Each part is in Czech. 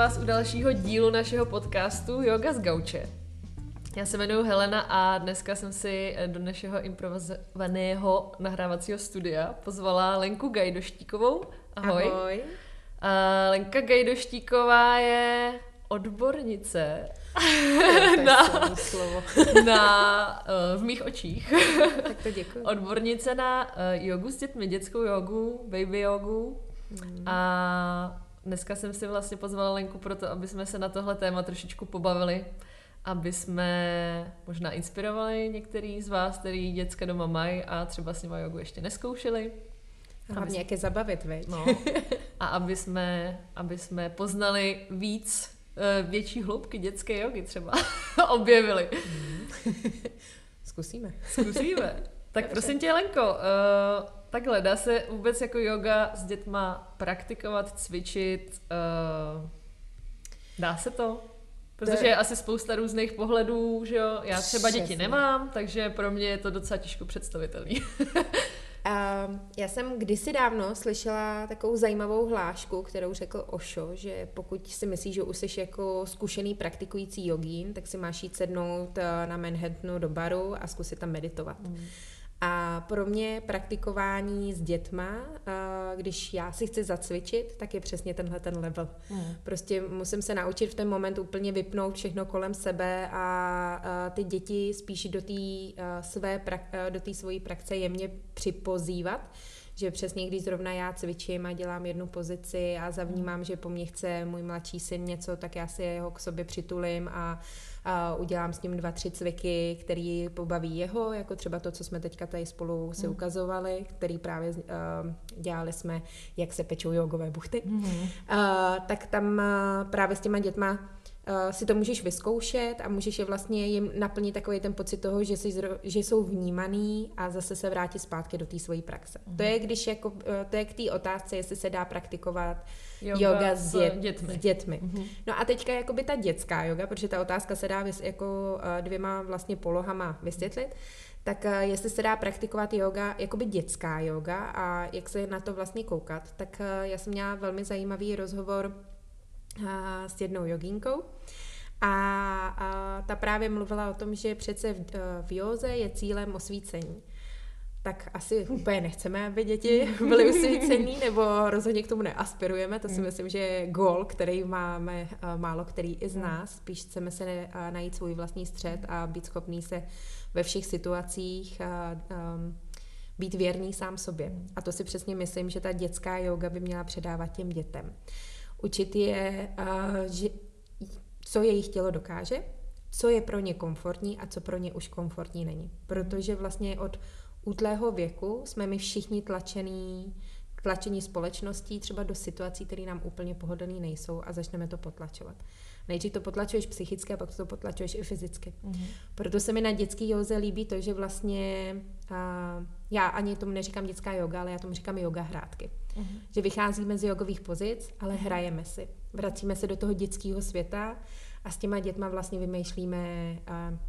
vás u dalšího dílu našeho podcastu Yoga z Gauče. Já se jmenuji Helena a dneska jsem si do našeho improvizovaného nahrávacího studia pozvala Lenku Gajdoštíkovou. Ahoj. Ahoj. A Lenka Gajdoštíková je odbornice na, slovo. na, uh, v mých očích. tak to děkuji. Odbornice na uh, jogu s dětmi, dětskou jogu, baby jogu. Hmm. A dneska jsem si vlastně pozvala Lenku proto, aby jsme se na tohle téma trošičku pobavili, aby jsme možná inspirovali některý z vás, který děcka doma mají a třeba s nima jogu ještě neskoušeli. Hlavně jak je zabavit, veď? No. A aby jsme, aby jsme poznali víc eh, větší hloubky dětské jogy třeba objevili. Mm. Zkusíme. Zkusíme. Tak prosím tě, Lenko, uh, takhle, dá se vůbec jako yoga s dětma praktikovat, cvičit? Uh, dá se to? Protože je asi spousta různých pohledů, že jo? Já třeba děti nemám, takže pro mě je to docela těžko představitelný. Uh, já jsem kdysi dávno slyšela takovou zajímavou hlášku, kterou řekl Osho, že pokud si myslíš, že už jsi jako zkušený praktikující jogín, tak si máš jít sednout eh, na Manhattanu do baru a zkusit tam meditovat. Mm. A pro mě praktikování s dětma, když já si chci zacvičit, tak je přesně tenhle ten level. Mm. Prostě musím se naučit v ten moment úplně vypnout všechno kolem sebe a ty děti spíš do té své do té svojí praxe jemně připozývat že přesně když zrovna já cvičím a dělám jednu pozici a zavnímám, že po mně chce můj mladší syn něco, tak já si jeho k sobě přitulím a a udělám s ním dva, tři cviky, který pobaví jeho, jako třeba to, co jsme teďka tady spolu si mm. ukazovali, který právě uh, dělali jsme, jak se pečou jogové buchty. Mm. Uh, tak tam uh, právě s těma dětma si to můžeš vyzkoušet a můžeš je vlastně jim naplnit takový ten pocit toho, že, jsi, že jsou vnímaný a zase se vrátit zpátky do té své praxe. Mm. To je, když jako, uh, to je k té otázce, jestli se dá praktikovat yoga, yoga s, dět, dětmi. S dětmi. Mm-hmm. No a teďka jakoby ta dětská yoga, protože ta otázka se dá vys, jako uh, dvěma vlastně polohama vysvětlit, tak jestli se dá praktikovat yoga, jakoby dětská yoga a jak se na to vlastně koukat, tak já jsem měla velmi zajímavý rozhovor s jednou jogínkou. A, a ta právě mluvila o tom, že přece v, v józe je cílem osvícení. Tak asi úplně nechceme, aby děti byly usvícený, nebo rozhodně k tomu neaspirujeme. To si hmm. myslím, že je gol, který máme málo který i z hmm. nás. Spíš chceme se najít svůj vlastní střed a být schopný se ve všech situacích a, um, být věrný sám sobě. A to si přesně myslím, že ta dětská yoga by měla předávat těm dětem učit je, že, co jejich tělo dokáže, co je pro ně komfortní a co pro ně už komfortní není. Protože vlastně od útlého věku jsme my všichni tlačení, tlačení společností třeba do situací, které nám úplně pohodlné nejsou a začneme to potlačovat. Nejdřív to potlačuješ psychicky a pak to potlačuješ i fyzicky. Mm-hmm. Proto se mi na dětský józe líbí to, že vlastně a, já ani tomu neříkám dětská yoga, ale já tomu říkám yoga hrátky. Mm-hmm. Že vycházíme z jogových pozic, ale mhm. hrajeme si. Vracíme se do toho dětského světa a s těma dětma vlastně vymýšlíme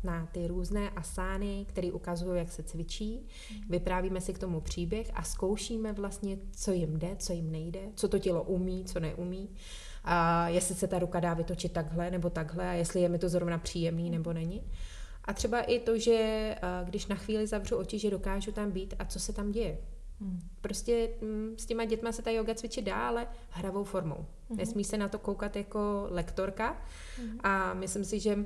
na ty různé asány, které ukazují, jak se cvičí. Mhm. Vyprávíme si k tomu příběh a zkoušíme vlastně, co jim jde, co jim nejde, co to tělo umí, co neumí a jestli se ta ruka dá vytočit takhle nebo takhle a jestli je mi to zrovna příjemný nebo není. A třeba i to, že když na chvíli zavřu oči, že dokážu tam být a co se tam děje. Hmm. Prostě mm, s těma dětma se ta yoga cvičit dá, ale hravou formou. Hmm. Nesmí se na to koukat jako lektorka hmm. a myslím si, že uh,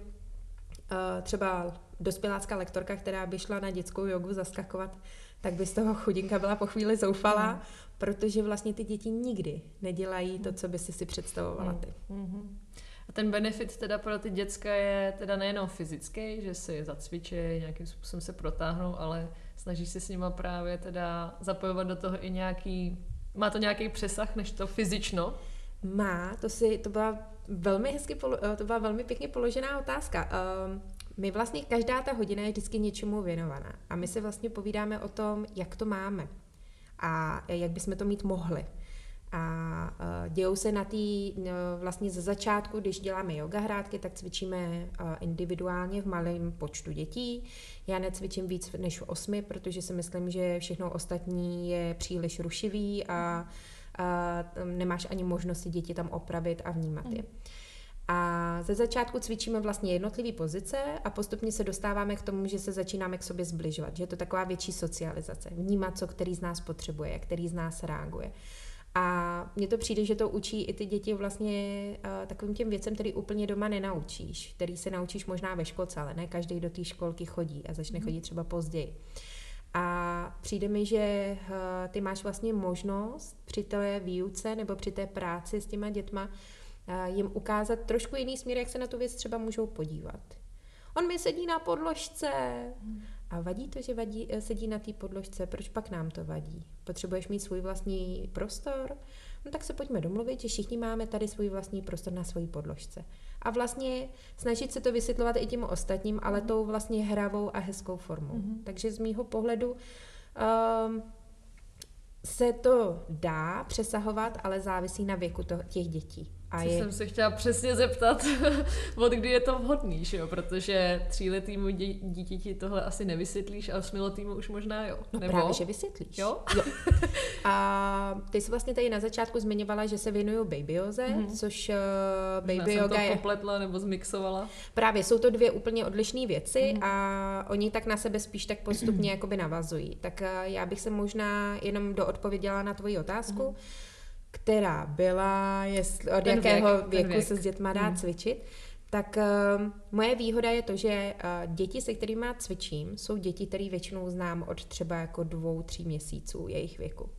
třeba dospělácká lektorka, která by šla na dětskou jogu zaskakovat, tak by z toho chudinka byla po chvíli zoufalá, hmm protože vlastně ty děti nikdy nedělají to, co by si si představovala ty. Mm-hmm. A ten benefit teda pro ty děcka je teda nejenom fyzický, že si zacvičí, nějakým způsobem se protáhnou, ale snaží se s nima právě teda zapojovat do toho i nějaký, má to nějaký přesah než to fyzično? Má, to si, to byla velmi hezky, to byla velmi pěkně položená otázka. Um, my vlastně, každá ta hodina je vždycky něčemu věnovaná a my si vlastně povídáme o tom, jak to máme a jak bychom to mít mohli. A uh, dějou se na té, uh, vlastně ze začátku, když děláme yoga hrádky, tak cvičíme uh, individuálně v malém počtu dětí. Já necvičím víc než v osmi, protože si myslím, že všechno ostatní je příliš rušivý a, a nemáš ani možnosti děti tam opravit a vnímat je. Mm. A ze začátku cvičíme vlastně jednotlivé pozice a postupně se dostáváme k tomu, že se začínáme k sobě zbližovat, že je to taková větší socializace, vnímat, co který z nás potřebuje, který z nás reaguje. A mně to přijde, že to učí i ty děti vlastně uh, takovým těm věcem, který úplně doma nenaučíš, který se naučíš možná ve školce, ale ne každý do té školky chodí a začne mhm. chodit třeba později. A přijde mi, že uh, ty máš vlastně možnost při té výuce nebo při té práci s těma dětma uh, jim ukázat trošku jiný směr, jak se na tu věc třeba můžou podívat. On mi sedí na podložce. Hmm. A vadí to, že vadí, eh, sedí na té podložce, proč pak nám to vadí? Potřebuješ mít svůj vlastní prostor? No tak se pojďme domluvit, že všichni máme tady svůj vlastní prostor na svojí podložce. A vlastně snažit se to vysvětlovat i těm ostatním, ale mm. tou vlastně hravou a hezkou formou. Mm. Takže z mýho pohledu um, se to dá přesahovat, ale závisí na věku to, těch dětí. A Co je... jsem se chtěla přesně zeptat, od kdy je to vhodný, že jo? protože tříletýmu dě- dítěti tohle asi nevysvětlíš, a osmiletýmu už možná jo. No Nebo? právě, že vysvětlíš. Jo? jo. A ty jsi vlastně tady na začátku zmiňovala, že se věnuju babyoze, mm-hmm. což uh, baby yoga jsem to je... popletla nebo zmixovala. Právě, jsou to dvě úplně odlišné věci mm-hmm. a oni tak na sebe spíš tak postupně jakoby navazují. Tak uh, já bych se možná jenom doodpověděla na tvoji otázku. Mm-hmm která byla, jestli, od ten jakého věk, věku věk. se s dětma dá hmm. cvičit, tak uh, moje výhoda je to, že uh, děti, se kterými cvičím, jsou děti, které většinou znám od třeba jako dvou, tří měsíců jejich věku.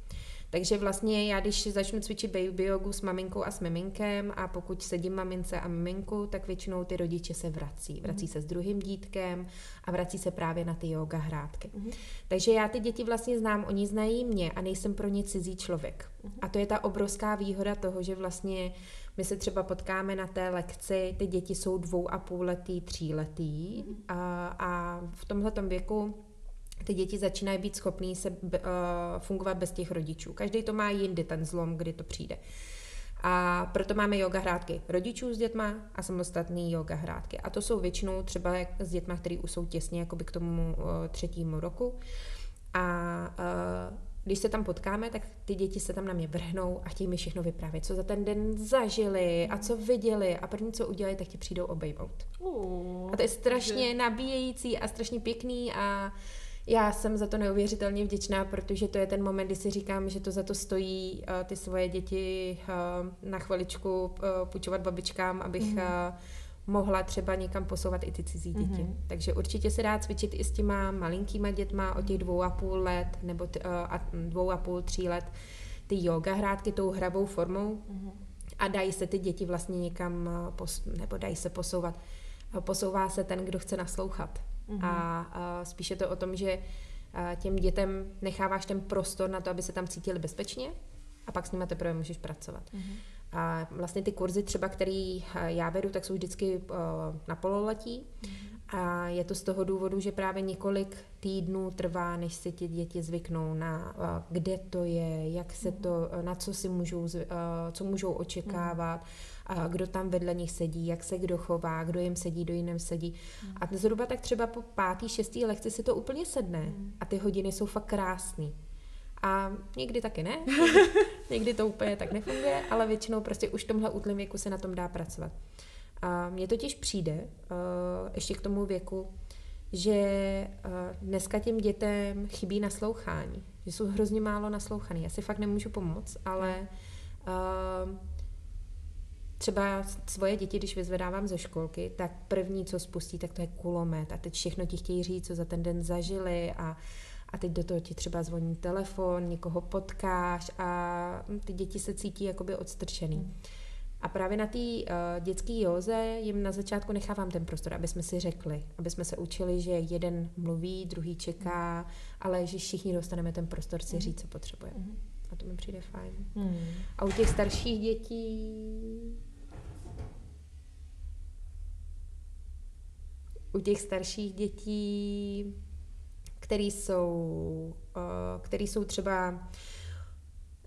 Takže vlastně já, když začnu cvičit baby jogu s maminkou a s miminkem a pokud sedím mamince a miminku, tak většinou ty rodiče se vrací. Vrací mm. se s druhým dítkem a vrací se právě na ty yoga hrátky. Mm. Takže já ty děti vlastně znám, oni znají mě a nejsem pro ně cizí člověk. Mm. A to je ta obrovská výhoda toho, že vlastně my se třeba potkáme na té lekci, ty děti jsou dvou a půl letý, tříletý mm. a, a v tomhle věku ty děti začínají být schopný se uh, fungovat bez těch rodičů. Každý to má jindy, ten zlom, kdy to přijde. A proto máme yoga hrádky rodičů s dětma a samostatný yoga hrádky. A to jsou většinou třeba s dětma, který už jsou těsně jakoby k tomu uh, třetímu roku. A uh, když se tam potkáme, tak ty děti se tam na mě vrhnou a chtějí mi všechno vyprávět, co za ten den zažili a co viděli a první, co udělají, tak ti přijdou obejmout. Uh, a to je strašně že... nabíjející a strašně pěkný a uh, já jsem za to neuvěřitelně vděčná, protože to je ten moment, kdy si říkám, že to za to stojí uh, ty svoje děti uh, na chviličku uh, půjčovat babičkám, abych mm-hmm. mohla třeba někam posouvat i ty cizí děti. Mm-hmm. Takže určitě se dá cvičit i s těma malinkýma dětma o těch dvou a půl let nebo t, a dvou a půl, tří let ty yoga hrátky tou hravou formou mm-hmm. a dají se ty děti vlastně někam, pos, nebo dají se posouvat. Posouvá se ten, kdo chce naslouchat. Mm-hmm. A, a spíš je to o tom, že těm dětem necháváš ten prostor na to, aby se tam cítili bezpečně a pak s nimi teprve můžeš pracovat. Mm-hmm. A vlastně ty kurzy třeba, který já vedu, tak jsou vždycky na pololetí. Mm-hmm. A je to z toho důvodu, že právě několik týdnů trvá, než si ti děti zvyknou na, kde to je, jak se mhm. to, na co si můžou, co můžou očekávat. Mm a kdo tam vedle nich sedí, jak se kdo chová, kdo jim sedí, kdo jiném sedí. Mm. A zhruba tak třeba po pátý, šestý lekci si to úplně sedne mm. a ty hodiny jsou fakt krásný. A někdy taky ne, někdy to úplně tak nefunguje, ale většinou prostě už v tomhle útlém věku se na tom dá pracovat. A mně totiž přijde, uh, ještě k tomu věku, že uh, dneska těm dětem chybí naslouchání, že jsou hrozně málo naslouchaný. Já si fakt nemůžu pomoct, ale uh, třeba svoje děti, když vyzvedávám ze školky, tak první, co spustí, tak to je kulomet a teď všechno ti chtějí říct, co za ten den zažili a, a teď do toho ti třeba zvoní telefon, někoho potkáš a ty děti se cítí jakoby odstrčený. Hmm. A právě na té uh, dětské józe jim na začátku nechávám ten prostor, aby jsme si řekli, aby jsme se učili, že jeden mluví, druhý čeká, mm. ale že všichni dostaneme ten prostor si mm. říct, co potřebujeme. Mm. A to mi přijde fajn. Mm. A u těch starších dětí u těch starších dětí, který jsou, eh, který jsou třeba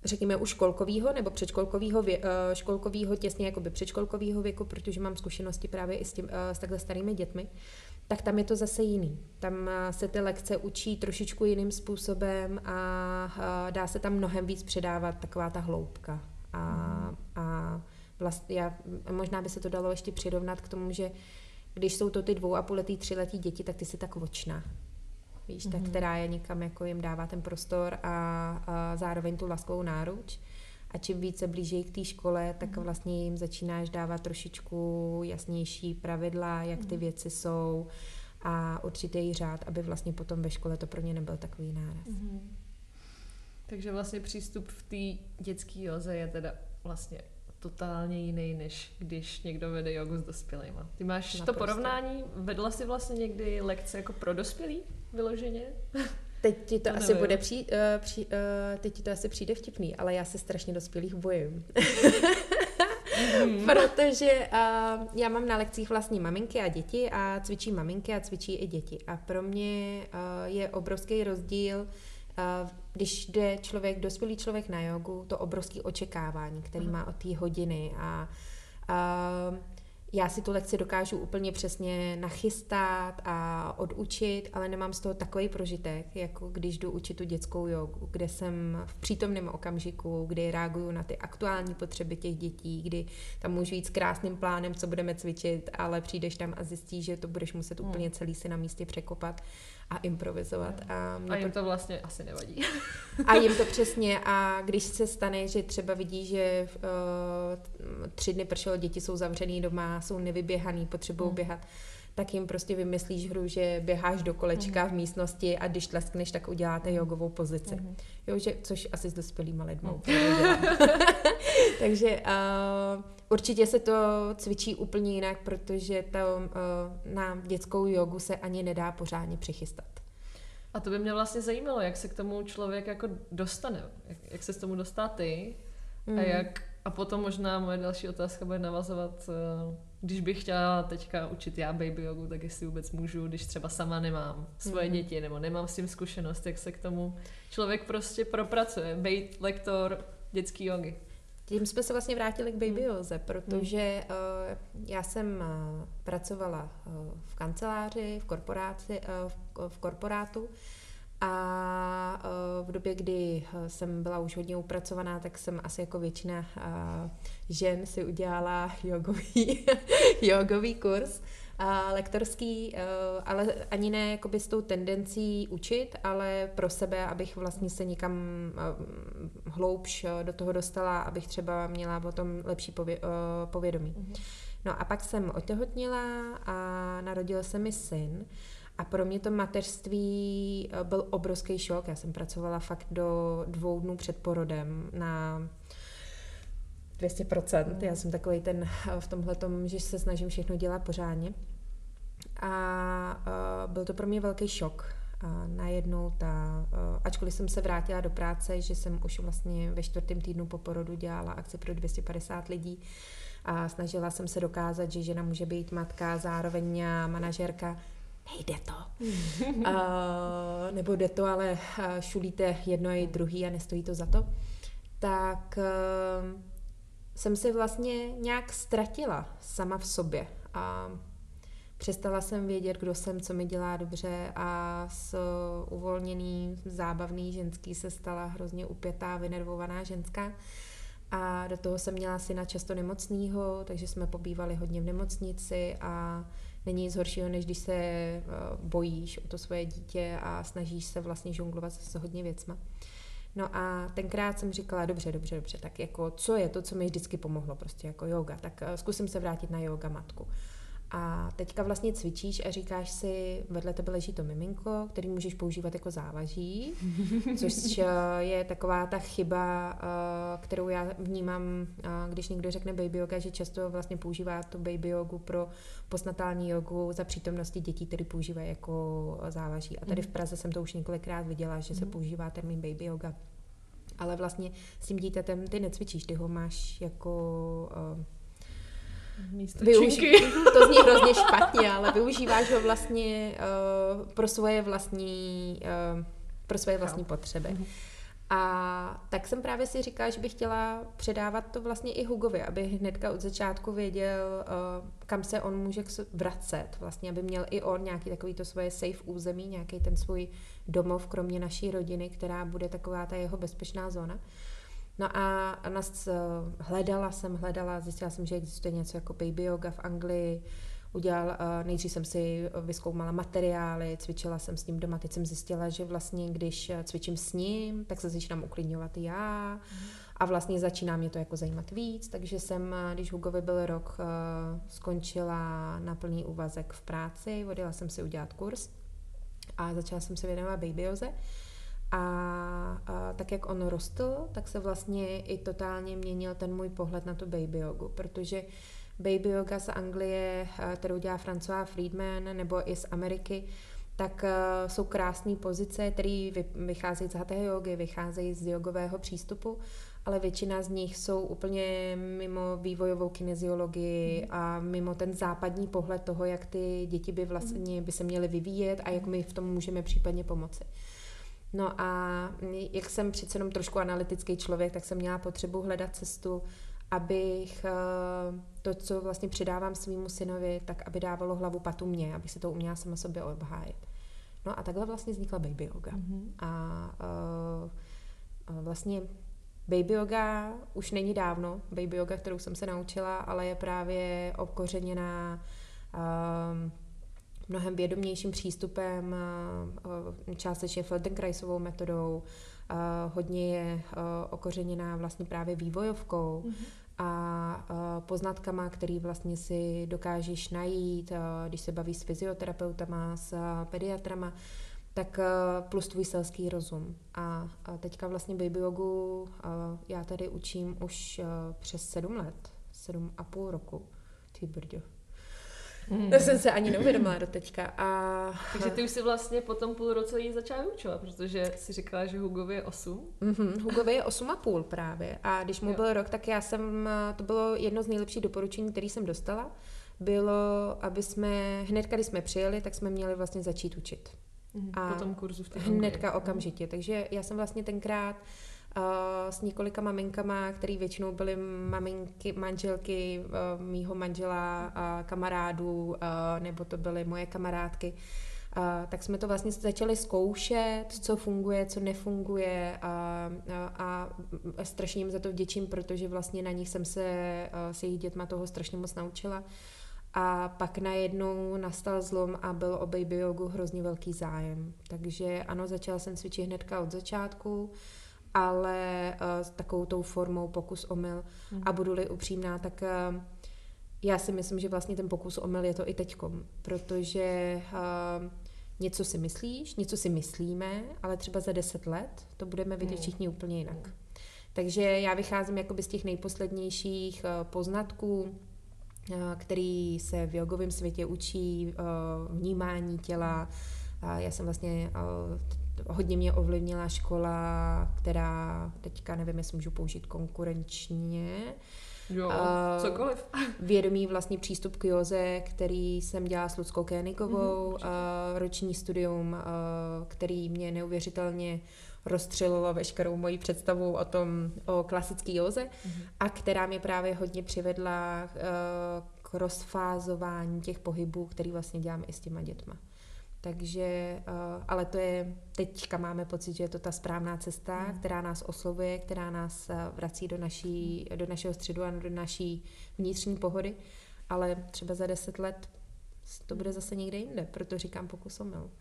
řekněme u školkového nebo předškolkového vě, eh, školkového, těsně jakoby předškolkového věku, protože mám zkušenosti právě i s, tím, eh, s takhle starými dětmi, tak tam je to zase jiný. Tam se ty lekce učí trošičku jiným způsobem a dá se tam mnohem víc předávat taková ta hloubka. A, a vlastně, já, možná by se to dalo ještě přirovnat k tomu, že když jsou to ty dvou a půl letý, tři letý děti, tak ty si tak vočná. Víš, mm-hmm. mhm. která je někam jako jim dává ten prostor a, a zároveň tu laskovou náruč. A čím více blíží k té škole, tak mm-hmm. vlastně jim začínáš dávat trošičku jasnější pravidla, jak ty mm-hmm. věci jsou a určitý řád, aby vlastně potom ve škole to pro ně nebyl takový náraz. Mm-hmm. Takže vlastně přístup v té dětské joze je teda vlastně totálně jiný, než když někdo vede jogu s dospělými. Ty máš Naprosto. to porovnání, vedla si vlastně někdy lekce jako pro dospělý vyloženě? Teď ti to, to asi nevím. bude při, uh, při, uh, teď ti to asi přijde vtipný, ale já se strašně dospělých bojím. mm. Protože uh, já mám na lekcích vlastní maminky a děti a cvičí maminky a cvičí i děti. A pro mě uh, je obrovský rozdíl když jde člověk, dospělý člověk na jogu, to obrovské očekávání, který má od té hodiny a, a já si tu lekci dokážu úplně přesně nachystat a odučit, ale nemám z toho takový prožitek, jako když jdu učit tu dětskou jogu, kde jsem v přítomném okamžiku, kdy reaguju na ty aktuální potřeby těch dětí, kdy tam můžu jít s krásným plánem, co budeme cvičit, ale přijdeš tam a zjistíš, že to budeš muset hmm. úplně celý si na místě překopat a improvizovat. A, a jim to vlastně asi nevadí. A jim to přesně. A když se stane, že třeba vidí, že uh, tři dny pršelo, děti jsou zavřený doma, jsou nevyběhaný, potřebují hmm. běhat, tak jim prostě vymyslíš hru, že běháš do kolečka mm. v místnosti a když tleskneš, tak uděláte jogovou pozici. Mm. Jo, že, což asi s dospělýma lidmi. Mm. Takže uh, určitě se to cvičí úplně jinak, protože to, uh, na dětskou jogu se ani nedá pořádně přichystat. A to by mě vlastně zajímalo, jak se k tomu člověk jako dostane, jak, jak se s tomu dostá ty mm. a jak, a potom možná moje další otázka bude navazovat uh, když bych chtěla teďka učit já baby jogu, tak jestli vůbec můžu, když třeba sama nemám svoje mm-hmm. děti nebo nemám s tím zkušenost, jak se k tomu člověk prostě propracuje. Být lektor dětský jogy. Tím jsme se vlastně vrátili k baby joze, protože uh, já jsem uh, pracovala uh, v kanceláři, v, korporáci, uh, v, v korporátu a eh, v době, kdy eh, jsem byla už hodně upracovaná, tak jsem asi jako většina eh, žen si udělala jogový, jogový kurz lektorský, ale ani ne jakoby s tou tendencí učit, ale pro sebe, abych vlastně se někam hloubš do toho dostala, abych třeba měla o tom lepší povědomí. Mm-hmm. No a pak jsem otěhotnila a narodil se mi syn. A pro mě to mateřství eh, byl obrovský šok. Já jsem pracovala fakt do dvou dnů před porodem na 200%. Mm. Já jsem takový ten eh, v tomhle tom, že se snažím všechno dělat pořádně. A uh, byl to pro mě velký šok. A najednou ta, ačkoliv jsem se vrátila do práce, že jsem už vlastně ve čtvrtém týdnu po porodu dělala akci pro 250 lidí a snažila jsem se dokázat, že žena může být matka, zároveň manažerka, nejde to. uh, nebo jde to, ale šulíte jedno i druhý a nestojí to za to. Tak uh, jsem se vlastně nějak ztratila sama v sobě a přestala jsem vědět, kdo jsem, co mi dělá dobře a s uvolněný, zábavný ženský se stala hrozně upětá, vynervovaná ženská. A do toho jsem měla syna často nemocného, takže jsme pobývali hodně v nemocnici a není nic horšího, než když se eh, bojíš o to svoje dítě a snažíš se vlastně žonglovat se hodně věcma. No a tenkrát jsem říkala, dobře, dobře, dobře, tak jako co je to, co mi vždycky pomohlo, prostě jako yoga, tak eh, zkusím se vrátit na yoga matku. A teďka vlastně cvičíš a říkáš si, vedle tebe leží to miminko, který můžeš používat jako závaží, což eh, je taková ta chyba, eh, kterou já vnímám, eh, když někdo řekne baby yoga, že často vlastně používá to baby jogu pro postnatální jogu za přítomnosti dětí, které používají jako závaží. A tady v mhm. Praze jsem to už několikrát viděla, že se mhm. používá termín baby yoga. Ale vlastně s tím dítětem ty necvičíš, ty ho máš jako Místo Využi- to zní hrozně špatně, ale využíváš ho vlastně uh, pro svoje vlastní, uh, pro svoje vlastní potřeby. Mm-hmm. A tak jsem právě si říkala, že bych chtěla předávat to vlastně i Hugovi, aby hnedka od začátku věděl, uh, kam se on může vracet, vlastně, aby měl i on nějaký takový to svoje safe území, nějaký ten svůj domov, kromě naší rodiny, která bude taková ta jeho bezpečná zóna. No a, nás hledala jsem, hledala, zjistila jsem, že existuje něco jako baby yoga v Anglii, udělal, nejdřív jsem si vyskoumala materiály, cvičila jsem s ním doma, teď jsem zjistila, že vlastně když cvičím s ním, tak se začínám uklidňovat já a vlastně začíná mě to jako zajímat víc, takže jsem, když Hugovi byl rok, skončila na plný úvazek v práci, odjela jsem si udělat kurz a začala jsem se věnovat babyoze. A, a tak jak on rostl, tak se vlastně i totálně měnil ten můj pohled na tu baby jogu, protože baby yoga z Anglie, kterou dělá François Friedman, nebo i z Ameriky, tak uh, jsou krásné pozice, které vycházejí z hatha jogy, vycházejí z jogového přístupu, ale většina z nich jsou úplně mimo vývojovou kineziologii mm. a mimo ten západní pohled toho, jak ty děti by vlastně by se měly vyvíjet a jak my v tom můžeme případně pomoci. No a jak jsem přece jenom trošku analytický člověk, tak jsem měla potřebu hledat cestu, abych eh, to, co vlastně přidávám svýmu synovi, tak aby dávalo hlavu patu mě, abych si to uměla sama sobě obhájit. No a takhle vlastně vznikla baby yoga. Mm-hmm. A uh, vlastně baby yoga už není dávno, baby yoga, kterou jsem se naučila, ale je právě okořeněná uh, mnohem vědomějším přístupem, uh, částečně Feldenkraisovou metodou, uh, hodně je okořeněná vlastně právě vývojovkou. Mm-hmm a poznatkama, který vlastně si dokážeš najít, když se baví s fyzioterapeutama, s pediatrama, tak plus tvůj selský rozum. A, teďka vlastně baby yogu já tady učím už přes sedm let, sedm a půl roku. Ty brďo. Mm. To jsem se ani neuvědomila do teďka. A... Takže ty už si vlastně po tom půl roce jí začala vyučovat, protože si říkala, že Hugovi je 8. Mm-hmm, Hugovi je 8 a půl právě. A když mu jo. byl rok, tak já jsem, to bylo jedno z nejlepších doporučení, které jsem dostala, bylo, aby jsme, hned když jsme přijeli, tak jsme měli vlastně začít učit. Mm, a po tom kurzu v té Hnedka okamžitě. Takže já jsem vlastně tenkrát s několika maminkama, které většinou byly maminky, manželky uh, mýho manžela, uh, kamarádů, uh, nebo to byly moje kamarádky. Uh, tak jsme to vlastně začali zkoušet, co funguje, co nefunguje a, a, a strašně jim za to vděčím, protože vlastně na nich jsem se uh, s jejich dětma toho strašně moc naučila. A pak najednou nastal zlom a byl o baby jogu hrozně velký zájem. Takže ano, začala jsem cvičit hnedka od začátku ale uh, s takovou tou formou pokus omyl. Mm. A budu-li upřímná, tak uh, já si myslím, že vlastně ten pokus omyl je to i teďkom, protože uh, něco si myslíš, něco si myslíme, ale třeba za deset let to budeme vidět mm. všichni úplně jinak. Mm. Takže já vycházím jakoby z těch nejposlednějších uh, poznatků, uh, který se v jogovém světě učí, uh, vnímání těla. Já jsem vlastně hodně mě ovlivnila škola, která teďka nevím, jestli můžu použít konkurenčně. Jo, uh, cokoliv. Vědomý vlastní přístup k Joze, který jsem dělala s Ludskou Kénikovou, mm-hmm, uh, roční studium, uh, který mě neuvěřitelně rozstřelilo veškerou moji představu o tom, o klasický Joze mm-hmm. a která mě právě hodně přivedla uh, k rozfázování těch pohybů, který vlastně dělám i s těma dětma. Takže, eh, ale to je, teďka máme pocit, že je to ta správná cesta, mm. která nás oslovuje, která nás eh, vrací do, naší, do našeho středu a do naší vnitřní pohody, ale třeba za deset let to bude zase někde jinde, proto říkám pokus omyl.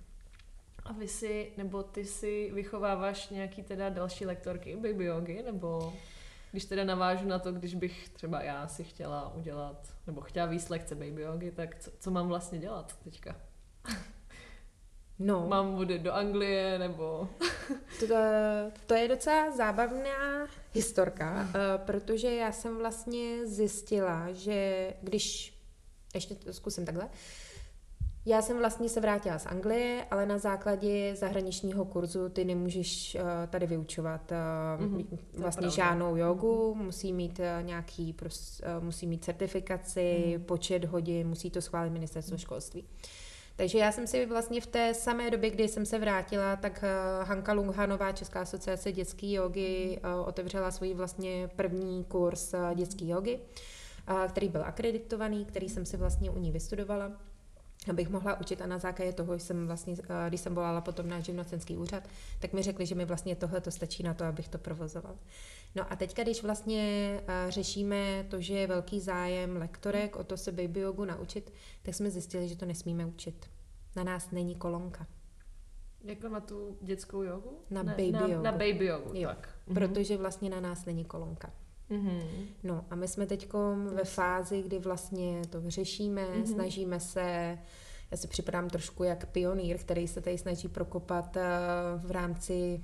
A vy si, nebo ty si vychováváš nějaký teda další lektorky baby yogi, nebo když teda navážu na to, když bych třeba já si chtěla udělat, nebo chtěla víc lekce baby yogi, tak co, co mám vlastně dělat teďka? No. Mám vody do Anglie, nebo... to, to je docela zábavná historka, eh, protože já jsem vlastně zjistila, že když... Ještě to zkusím takhle. Já jsem vlastně se vrátila z Anglie, ale na základě zahraničního kurzu ty nemůžeš uh, tady vyučovat mm-hmm, vlastně žádnou jogu, musí mít nějaký, musí mít certifikaci, mm. počet hodin, musí to schválit ministerstvo mm. Takže já jsem si vlastně v té samé době, kdy jsem se vrátila, tak eh, Hanka Lunghanová, Česká asociace dětské jogy, eh, otevřela svůj vlastně první kurz eh, dětské jogy, který byl akreditovaný, který jsem si vlastně u ní vystudovala. Abych mohla učit a na základě toho jsem vlastně, eh, když jsem volala potom na živnocenský úřad, tak mi řekli, že mi vlastně tohle to stačí na to, abych to provozoval. No a teďka, když vlastně eh, řešíme to, že je velký zájem lektorek o to se baby jogu naučit, tak jsme zjistili, že to nesmíme učit. Na nás není kolonka. Jako na tu dětskou jogu? Na ne, baby na, jogu. Na baby jogu, jo. tak. Protože vlastně na nás není kolonka. Mm-hmm. No a my jsme teď ve fázi, kdy vlastně to řešíme, mm-hmm. snažíme se, já si připadám trošku jak pionýr, který se tady snaží prokopat uh, v rámci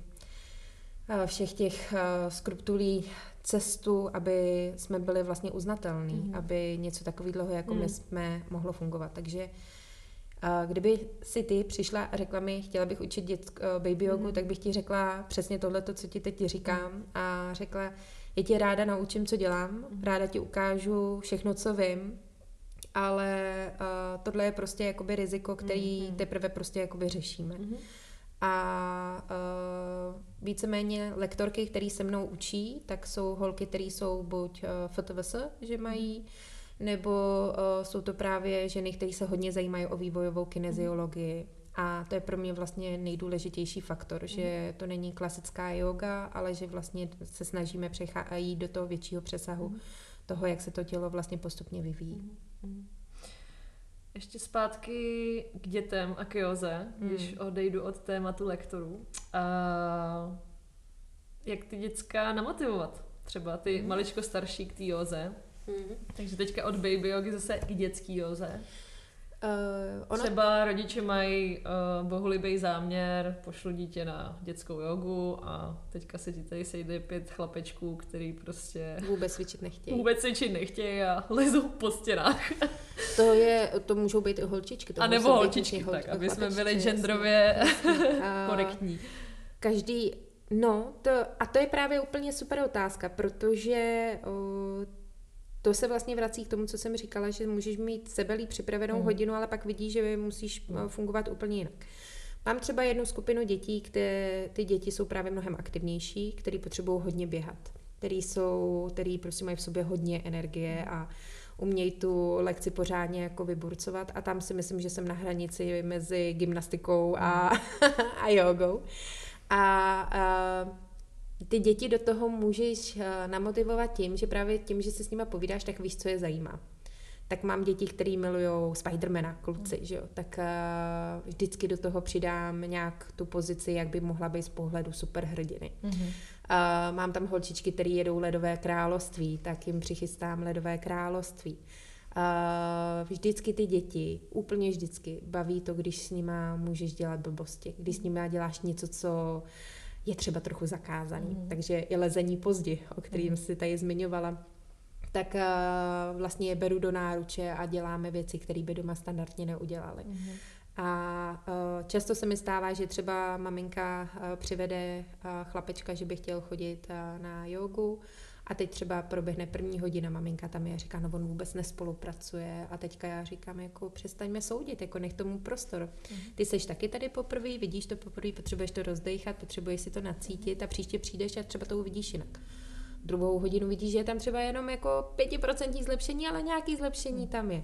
uh, všech těch uh, skruptulí cestu, aby jsme byli vlastně uznatelní, mm-hmm. aby něco takového jako mm. my jsme mohlo fungovat. Takže Kdyby si ty přišla a řekla mi, chtěla bych učit dětsk, baby jogu, mm. tak bych ti řekla přesně tohle, co ti teď říkám mm. a řekla, já tě ráda naučím, co dělám, ráda ti ukážu všechno, co vím, ale uh, tohle je prostě jakoby riziko, který mm-hmm. teprve prostě jakoby řešíme. Mm-hmm. A uh, víceméně lektorky, které se mnou učí, tak jsou holky, které jsou buď uh, FTVS, že mají, nebo uh, jsou to právě ženy, které se hodně zajímají o vývojovou kineziologii. A to je pro mě vlastně nejdůležitější faktor, mm. že to není klasická yoga, ale že vlastně se snažíme jít do toho většího přesahu mm. toho, jak se to tělo vlastně postupně vyvíjí. Mm. Ještě zpátky k dětem a k joze, mm. když odejdu od tématu lektorů. A jak ty dětská namotivovat? Třeba ty mm. maličko starší k té joze. Mm. Takže teďka od baby jogy zase k dětský joze. Uh, ona... Třeba rodiče mají uh, bohulibý záměr, pošlu dítě na dětskou jogu a teďka se ti tady sejde pět chlapečků, který prostě... Vůbec cvičit nechtějí. Vůbec cvičit nechtějí a lezou po stěnách. to je, to můžou být i holčičky. To a nebo holčičky, hol, tak, aby jsme byli genderově korektní. Každý, no, to, a to je právě úplně super otázka, protože uh, to se vlastně vrací k tomu, co jsem říkala, že můžeš mít sebelí připravenou mm. hodinu, ale pak vidíš, že musíš mm. fungovat úplně jinak. Mám třeba jednu skupinu dětí, které ty děti jsou právě mnohem aktivnější, které potřebují hodně běhat, který jsou, který prostě mají v sobě hodně energie a umějí tu lekci pořádně jako vyburcovat a tam si myslím, že jsem na hranici mezi gymnastikou a, hmm. a jogou. A, a ty děti do toho můžeš eh, namotivovat tím, že právě tím, že se s nima povídáš, tak víš, co je zajímá. Tak mám děti, které milují Spidermana, kluci, že jo? Tak uh, vždycky do toho přidám nějak tu pozici, jak by mohla být z pohledu superhrdiny. Mm-hmm. Uh, mám tam holčičky, které jedou ledové království, tak jim přichystám ledové království. Uh, vždycky ty děti, úplně vždycky, baví to, když s nima můžeš dělat blbosti, když s nima děláš něco, co je třeba trochu zakázaný. Mm. Takže i lezení pozdě, o kterým mm. si tady zmiňovala, tak uh, vlastně je beru do náruče a děláme věci, které by doma standardně neudělali. Mm. A uh, často se mi stává, že třeba maminka uh, přivede uh, chlapečka, že by chtěl chodit uh, na jogu a teď třeba proběhne první hodina, maminka tam je a říká, no on vůbec nespolupracuje a teďka já říkám, jako přestaňme soudit, jako nech tomu prostor. Mhm. Ty seš taky tady poprvé, vidíš to poprvé, potřebuješ to rozdechat, potřebuješ si to nacítit a příště přijdeš a třeba to uvidíš jinak. Druhou hodinu vidíš, že je tam třeba jenom jako pětiprocentní zlepšení, ale nějaký zlepšení mhm. tam je.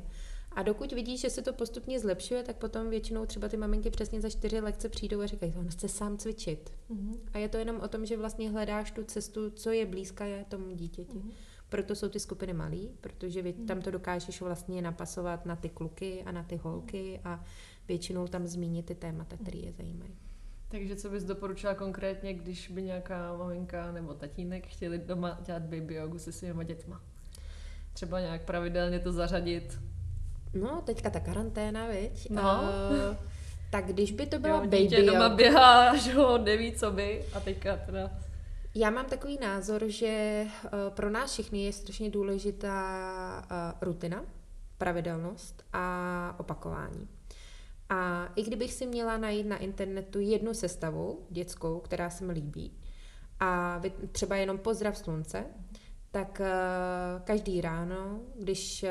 A dokud vidíš, že se to postupně zlepšuje, tak potom většinou třeba ty maminky přesně za čtyři lekce přijdou a říkají, on chce sám cvičit. Mm-hmm. A je to jenom o tom, že vlastně hledáš tu cestu, co je blízká je tomu dítěti. Mm-hmm. Proto jsou ty skupiny malý, protože mm-hmm. tam to dokážeš vlastně napasovat na ty kluky a na ty holky a většinou tam zmínit ty témata, které je zajímají. Takže co bys doporučila konkrétně, když by nějaká maminka nebo tatínek chtěli doma dělat baby jogu se svýma dětma? Třeba nějak pravidelně to zařadit No, teďka ta karanténa, viď? No. Uh, tak když by to byla jo, baby dítě doma běhá, že ho neví, co by a teďka teda... Já mám takový názor, že uh, pro nás všechny je strašně důležitá uh, rutina, pravidelnost a opakování. A i kdybych si měla najít na internetu jednu sestavu dětskou, která se mi líbí, a třeba jenom pozdrav slunce, tak uh, každý ráno, když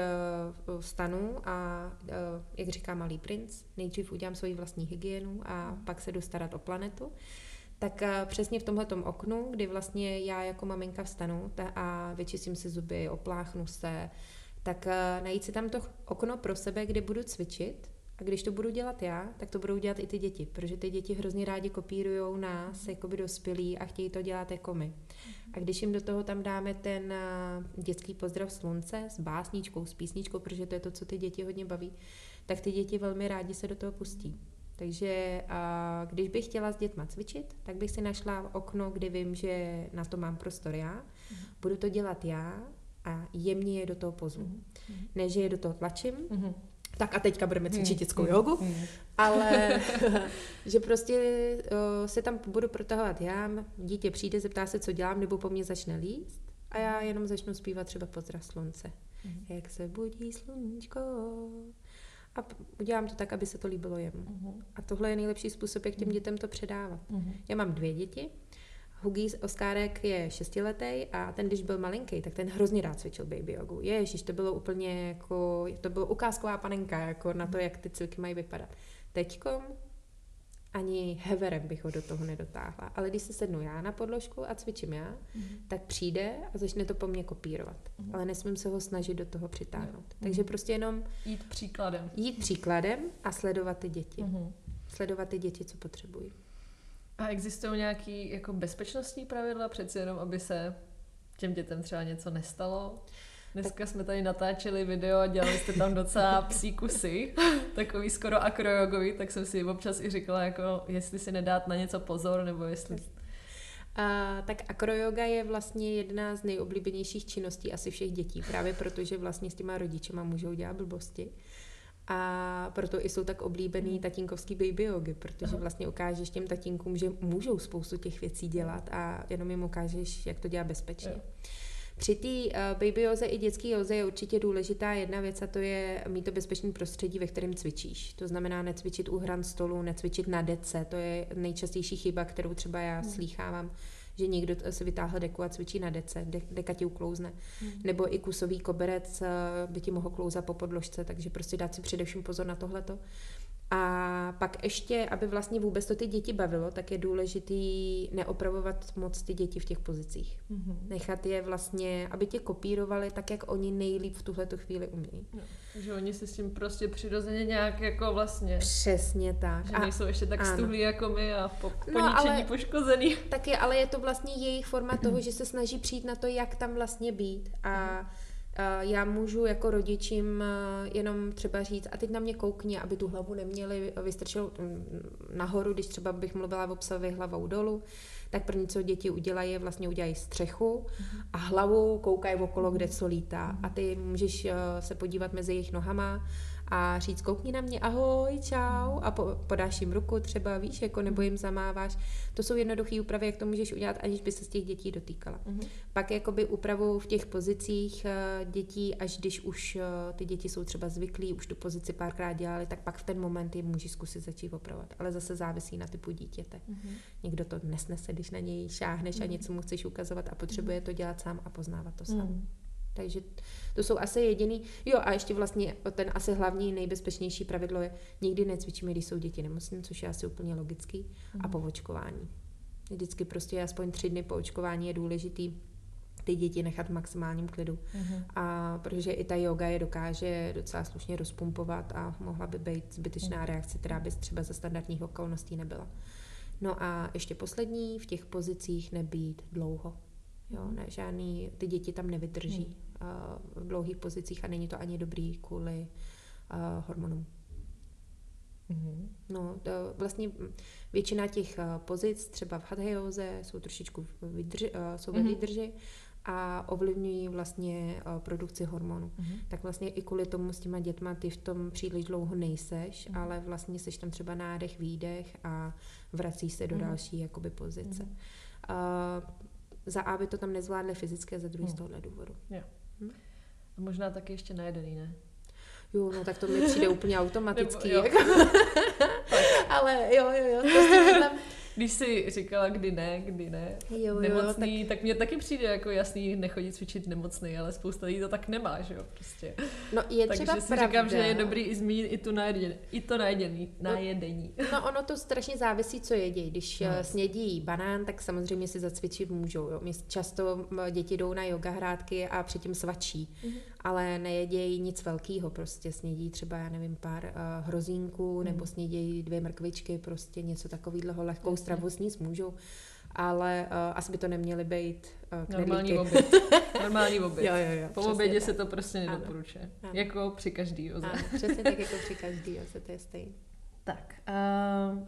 uh, vstanu a, uh, jak říká malý princ, nejdřív udělám svoji vlastní hygienu a pak se jdu starat o planetu, tak přesně v tomhle oknu, kdy vlastně já jako maminka vstanu ta, a vyčistím si zuby, opláchnu se, tak najít si tam to okno pro sebe, kde budu cvičit A když to budu dělat já, tak to budou dělat i ty děti, protože ty děti hrozně rádi kopírují nás, jako by dospělí a chtějí to dělat jako my. A když jim do toho tam dáme ten dětský pozdrav slunce s básničkou, s písničkou, protože to je to, co ty děti hodně baví, tak ty děti velmi rádi se do toho pustí. Takže a když bych chtěla s dětma cvičit, tak bych si našla okno, kde vím, že na to mám prostor já. Budu to dělat já a jemně je do toho pozvu. Mm. Ne, že je do toho tlačím, mm. Tak a teďka budeme cvičit mm. dětskou jogu, mm. ale že prostě uh, se tam budu protahovat já, dítě přijde, zeptá se, co dělám, nebo po mně začne líst a já jenom začnu zpívat třeba pozdrav slunce. Mm. Jak se budí sluníčko, a udělám to tak, aby se to líbilo jemu. Uh-huh. A tohle je nejlepší způsob, jak těm dětem to předávat. Uh-huh. Já mám dvě děti. Hugi Oskárek je šestiletý a ten, když byl malinký, tak ten hrozně rád cvičil baby jogu. Ježiš, to bylo úplně jako, to bylo ukázková panenka, jako na to, mhm. jak ty cviky mají vypadat. Teďkom ani heverem bych ho do toho nedotáhla. Ale když se sednu já na podložku a cvičím já, mm-hmm. tak přijde a začne to po mně kopírovat. Mm-hmm. Ale nesmím se ho snažit do toho přitáhnout. Mm-hmm. Takže prostě jenom... Jít příkladem. Jít příkladem a sledovat ty děti. Mm-hmm. Sledovat ty děti, co potřebují. A existují nějaké jako bezpečnostní pravidla přeci jenom, aby se těm dětem třeba něco nestalo? Dneska jsme tady natáčeli video a dělali jste tam docela psí kusy, takový skoro akrojogový, tak jsem si občas i říkala, jako jestli si nedát na něco pozor, nebo jestli... A, tak akroyoga je vlastně jedna z nejoblíbenějších činností asi všech dětí, právě protože vlastně s těma rodičema můžou dělat blbosti. A proto i jsou tak oblíbený hmm. tatínkovský baby jogy, protože vlastně ukážeš těm tatínkům, že můžou spoustu těch věcí dělat a jenom jim ukážeš, jak to dělat bezpečně. Jo. Při té uh, baby joze i dětské joze je určitě důležitá jedna věc a to je mít to bezpečné prostředí, ve kterém cvičíš. To znamená necvičit u hran stolu, necvičit na dece, to je nejčastější chyba, kterou třeba já hmm. Že někdo si vytáhl deku a cvičí na dece, de, deka ti uklouzne. Hmm. Nebo i kusový koberec eh, by ti mohl klouzat po podložce, takže prostě dát si především pozor na tohleto. A pak ještě, aby vlastně vůbec to ty děti bavilo, tak je důležitý neopravovat moc ty děti v těch pozicích. Mm-hmm. Nechat je vlastně, aby tě kopírovali tak, jak oni nejlíp v tuhle chvíli umějí. No, že oni se s tím prostě přirozeně nějak jako vlastně... Přesně tak. Že nejsou ještě tak ano. stuhlí jako my a po, no, ale, poškozený. Taky, ale je to vlastně jejich forma toho, že se snaží přijít na to, jak tam vlastně být. A mm-hmm já můžu jako rodičím jenom třeba říct, a teď na mě koukni, aby tu hlavu neměli vystrčil mm, nahoru, když třeba bych mluvila o psovi hlavou dolů, tak první, co děti udělají, je vlastně udělají střechu a hlavou koukají okolo, kde co lítá. A ty můžeš se podívat mezi jejich nohama a říct, koukni na mě, ahoj, čau, a po, podáš jim ruku třeba, víš, jako, nebo jim zamáváš. To jsou jednoduché úpravy, jak to můžeš udělat, aniž by se z těch dětí dotýkala. Mm-hmm. Pak jakoby úpravu v těch pozicích eh, dětí, až když už eh, ty děti jsou třeba zvyklí, už tu pozici párkrát dělali, tak pak v ten moment je můžeš zkusit začít opravovat. Ale zase závisí na typu dítěte. Mm-hmm. Někdo to nesnese, když na něj šáhneš mm-hmm. a něco mu chceš ukazovat a potřebuje mm-hmm. to dělat sám a poznávat to sám. Mm-hmm. Takže to jsou asi jediný. Jo, a ještě vlastně ten asi hlavní nejbezpečnější pravidlo je, nikdy necvičíme, když jsou děti nemocné, což je asi úplně logický, mm. a mhm. po očkování. Vždycky prostě aspoň tři dny po očkování je důležitý ty děti nechat v maximálním klidu. Mm-hmm. A protože i ta yoga je dokáže docela slušně rozpumpovat a mohla by být zbytečná mm. reakce, která by třeba za standardních okolností nebyla. No a ještě poslední, v těch pozicích nebýt dlouho. Jo, ne, žádný, ty děti tam nevydrží hmm. V dlouhých pozicích a není to ani dobrý kvůli uh, hormonům. Hmm. No, to vlastně většina těch uh, pozic, třeba v hadhejoze, jsou trošičku vydrži, uh, jsou ve mhm. výdrži a ovlivňují vlastně produkci hormonů. Mm-hmm. Tak vlastně i kvůli tomu s těma dětma ty v tom příliš dlouho nejseš, mm-hmm. ale vlastně seš tam třeba nádech, výdech a vrací se do mm-hmm. další jakoby pozice. Mm-hmm. Uh, za A by to tam nezvládli fyzicky a za druhý hmm. z tohohle důvodu. Jo. Hm? A možná taky ještě najedený, ne? Jo, no tak to mi přijde úplně automaticky. Nebo, jo. Jako. Ale jo, jo, jo. To tam, když jsi říkala, kdy ne, kdy ne, jo, jo, nemocný, tak... tak mně taky přijde jako jasný nechodit cvičit nemocný, ale spousta lidí to tak nemá, že jo, prostě. No je Takže třeba si pravda. říkám, že je dobrý i zmínit i tu najedění, i to najedění, najedení. No ono to strašně závisí, co jedí. Když no. snědí banán, tak samozřejmě si zacvičit můžou, jo. Často děti jdou na yoga hrádky a předtím svačí. Mm-hmm. Ale nejedějí nic velkého, prostě snědí třeba, já nevím, pár uh, hrozínků, hmm. nebo snědějí dvě mrkvičky, prostě něco takového, lehkou stravu sníst můžou, ale uh, asi by to neměly být uh, Normální oběd. Normální oběd. jo, jo, jo, po obědě tak. se to prostě nedoporučuje. Ano. Jako při každý oze. Ano, přesně tak jako při každý oze, to je stejné. Tak, uh,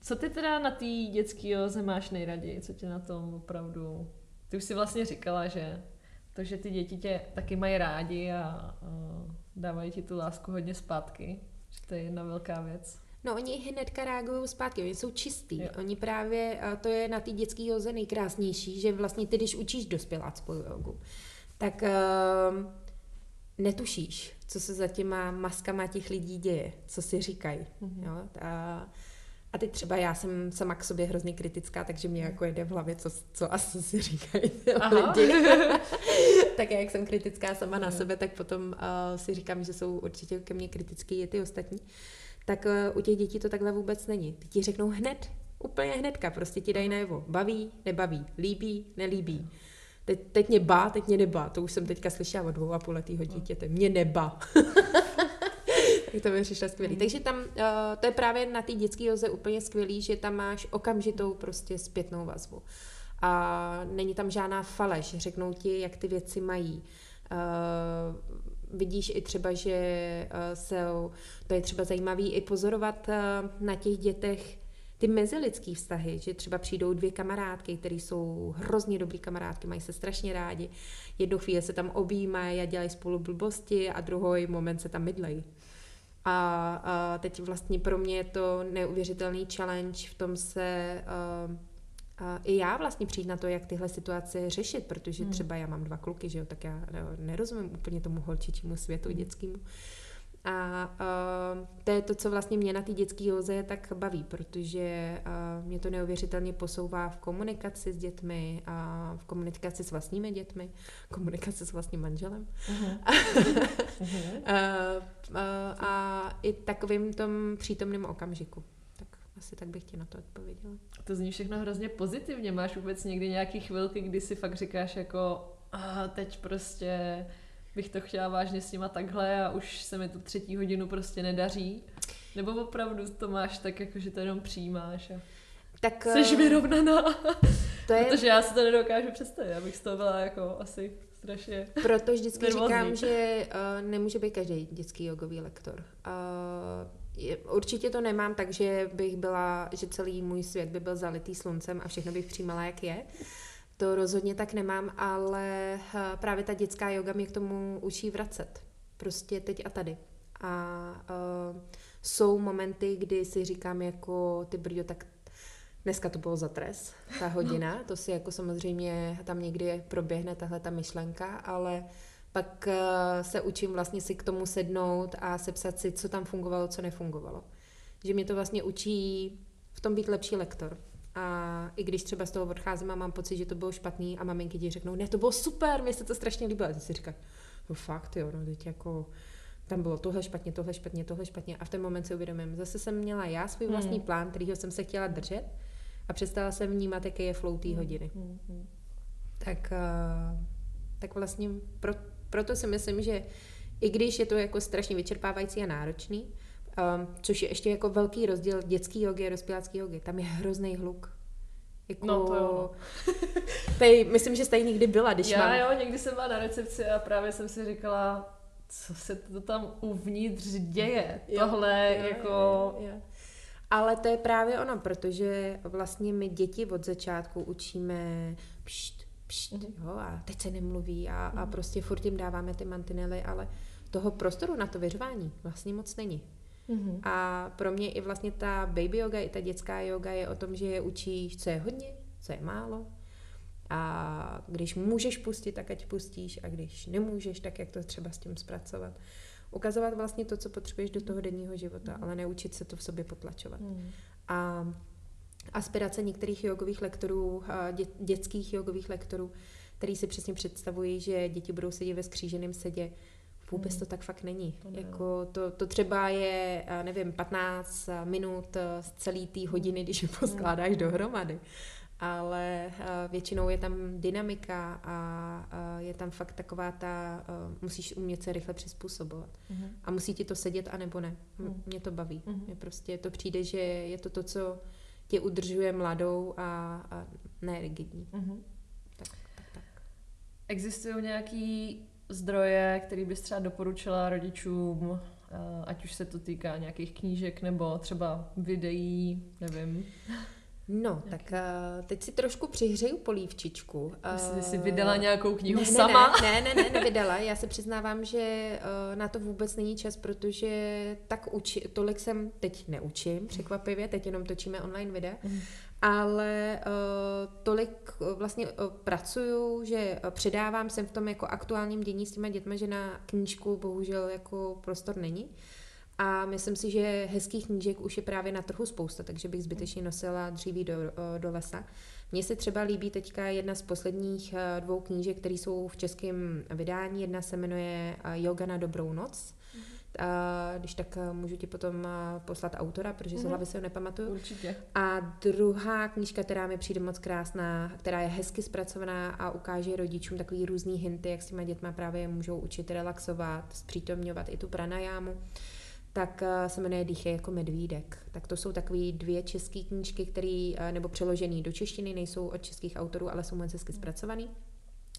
co ty teda na té dětské oze máš nejraději? Co tě na tom opravdu... Ty už si vlastně říkala, že to, že ty děti tě taky mají rádi a uh, dávají ti tu lásku hodně zpátky, že to je jedna velká věc. No oni hnedka reagují zpátky, oni jsou čistý. Jo. Oni právě, to je na té dětské joze nejkrásnější, že vlastně ty, když učíš dospěláckou jogu, tak uh, netušíš, co se za těma maskama těch lidí děje, co si říkají. Mm-hmm. Jo? A, a teď třeba já jsem sama k sobě hrozně kritická, takže mě jako jede v hlavě, co, co asi si říkají lidi. tak jak jsem kritická sama na sebe, tak potom uh, si říkám, že jsou určitě ke mně kritický i ty ostatní. Tak uh, u těch dětí to takhle vůbec není. Ty ti řeknou hned, úplně hnedka, prostě ti dají najevo. Baví, nebaví, líbí, nelíbí. Teď, teď mě ba, teď mě neba. To už jsem teďka slyšela od dvou a půl letého dítěte. Mě neba. tak to mi přišlo skvělý. Mm. Takže tam, uh, to je právě na té dětské joze úplně skvělý, že tam máš okamžitou prostě zpětnou vazbu. A není tam žádná faleš, řeknou ti, jak ty věci mají. Uh, vidíš i třeba, že uh, jsou, to je třeba zajímavý i pozorovat uh, na těch dětech, ty mezilidský vztahy, že třeba přijdou dvě kamarádky, které jsou hrozně dobrý kamarádky, mají se strašně rádi, jednu chvíli se tam objímají a dělají spolu blbosti a druhý moment se tam mydlejí. A, a teď vlastně pro mě je to neuvěřitelný challenge v tom se uh, i já vlastně přijít na to, jak tyhle situace řešit, protože hmm. třeba já mám dva kluky, že jo, tak já nerozumím úplně tomu holčičímu světu hmm. dětskému. A uh, to je to, co vlastně mě na té dětské józe tak baví, protože uh, mě to neuvěřitelně posouvá v komunikaci s dětmi a v komunikaci s vlastními dětmi, komunikaci s vlastním manželem. Uh-huh. uh-huh. uh, uh, a i takovým tom přítomným okamžiku. Asi tak bych ti na to odpověděla. To zní všechno hrozně pozitivně. Máš vůbec někdy nějaký chvilky, kdy si fakt říkáš jako a teď prostě bych to chtěla vážně s nima takhle a už se mi to třetí hodinu prostě nedaří? Nebo opravdu to máš tak, jako že to jenom přijímáš a tak, jsi uh, vyrovnaná? To je... Protože já si to nedokážu představit, abych z toho byla jako asi strašně Proto vždycky nervózní. říkám, že uh, nemůže být každý dětský jogový lektor. Uh, určitě to nemám tak, že bych byla, že celý můj svět by byl zalitý sluncem a všechno bych přijímala, jak je. To rozhodně tak nemám, ale eh, právě ta dětská yoga mě k tomu učí vracet. Prostě teď a tady. A uh, jsou momenty, kdy si říkám jako, ty brďo, tak dneska to bylo za tres, ta hodina, to si jako samozřejmě tam někdy proběhne tahle ta myšlenka, ale pak uh, se učím vlastně si k tomu sednout a sepsat si, co tam fungovalo, co nefungovalo. Že mě to vlastně učí v tom být lepší lektor. A i když třeba z toho odcházím a mám pocit, že to bylo špatný a maminky ti řeknou, ne, to bylo super, mě se to strašně líbilo. A ty si říkáš, no fakt, jo, no teď jako tam bylo tohle špatně, tohle špatně, tohle špatně a v ten moment si uvědomím, zase jsem měla já svůj vlastní hmm. plán, kterýho jsem se chtěla držet a přestala jsem vnímat, jaké je flow té hmm. hodiny. Hmm. Hmm. Tak, uh, tak vlastně pro, proto si myslím, že i když je to jako strašně vyčerpávající a náročný, Um, což je ještě jako velký rozdíl dětský jogy a dospělácký jogy. Tam je hrozný hluk. Jako... No to jo. tady, myslím, že jste nikdy byla, když Já mám... jo, někdy jsem byla na recepci a právě jsem si říkala, co se to tam uvnitř děje. Jo, Tohle jo, jako... Jo, jo. Ale to je právě ono, protože vlastně my děti od začátku učíme pšt. Jo, a teď se nemluví a, a mhm. prostě furt jim dáváme ty mantinely, ale toho prostoru na to vyřvání vlastně moc není. Mm-hmm. A pro mě i vlastně ta baby yoga, i ta dětská yoga je o tom, že je učíš, co je hodně, co je málo. A když můžeš pustit, tak ať pustíš, a když nemůžeš, tak jak to třeba s tím zpracovat. Ukazovat vlastně to, co potřebuješ do toho denního života, mm. ale neučit se to v sobě potlačovat. Mm. A aspirace některých jogových lektorů, dě, dětských jogových lektorů, který si přesně představují, že děti budou sedět ve skříženém sedě, Vůbec hmm. to tak fakt není. To, jako to, to třeba je, nevím, 15 minut z celé té hodiny, když ji poskládáš hmm. dohromady. ale většinou je tam dynamika a je tam fakt taková ta, musíš umět se rychle přizpůsobovat. Mm-hmm. A musí ti to sedět, anebo ne. Mm. Mě to baví. Mm-hmm. Mně prostě to přijde, že je to to, co tě udržuje mladou a, a ne rigidní. Mm-hmm. Tak, tak, tak. Existují nějaký zdroje, který bys třeba doporučila rodičům, ať už se to týká nějakých knížek nebo třeba videí, nevím. No, Nějaký. tak uh, teď si trošku přihřeju polívčičku. Uh, jsi si vydala nějakou knihu ne, sama? Ne, ne, ne, ne, nevydala. Já se přiznávám, že uh, na to vůbec není čas, protože tak uči, tolik jsem teď neučím, překvapivě, teď jenom točíme online videa, mm. ale uh, tolik vlastně uh, pracuju, že uh, předávám jsem v tom jako aktuálním dění s těma dětmi, že na knížku bohužel jako prostor není. Uh, a myslím si, že hezkých knížek už je právě na trhu spousta, takže bych zbytečně nosila dříví do, eh, do lesa. Mně se třeba líbí teďka jedna z posledních eh, dvou knížek, které jsou v českém vydání. Jedna se jmenuje eh, Yoga na dobrou noc. A když tak můžu ti potom poslat autora, protože z mhm. hlavy se ho nepamatuju. Určitě. A druhá knížka, která mi přijde moc krásná, která je hezky zpracovaná a ukáže rodičům takový různý hinty, jak s těma dětma právě můžou učit relaxovat, zpřítomňovat i tu pranajámu tak eh, se jmenuje Dýchy jako medvídek. Tak to jsou takové dvě české knížky, které, eh, nebo přeložené do češtiny, nejsou od českých autorů, ale jsou moc hezky zpracované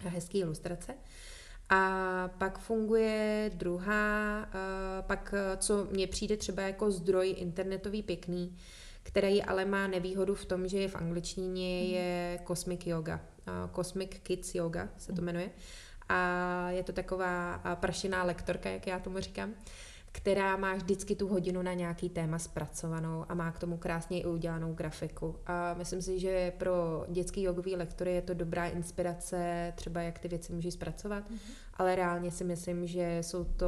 a hezké ilustrace. A pak funguje druhá, eh, pak co mně přijde třeba jako zdroj internetový pěkný, který ale má nevýhodu v tom, že je v angličtině, mhm. je Cosmic Yoga. Cosmic Kids Yoga se to mhm. jmenuje. A je to taková prašená lektorka, jak já tomu říkám která má vždycky tu hodinu na nějaký téma zpracovanou a má k tomu krásně i udělanou grafiku. A myslím si, že pro dětský jogový lektory je to dobrá inspirace, třeba jak ty věci můžeš zpracovat, mm-hmm. ale reálně si myslím, že jsou to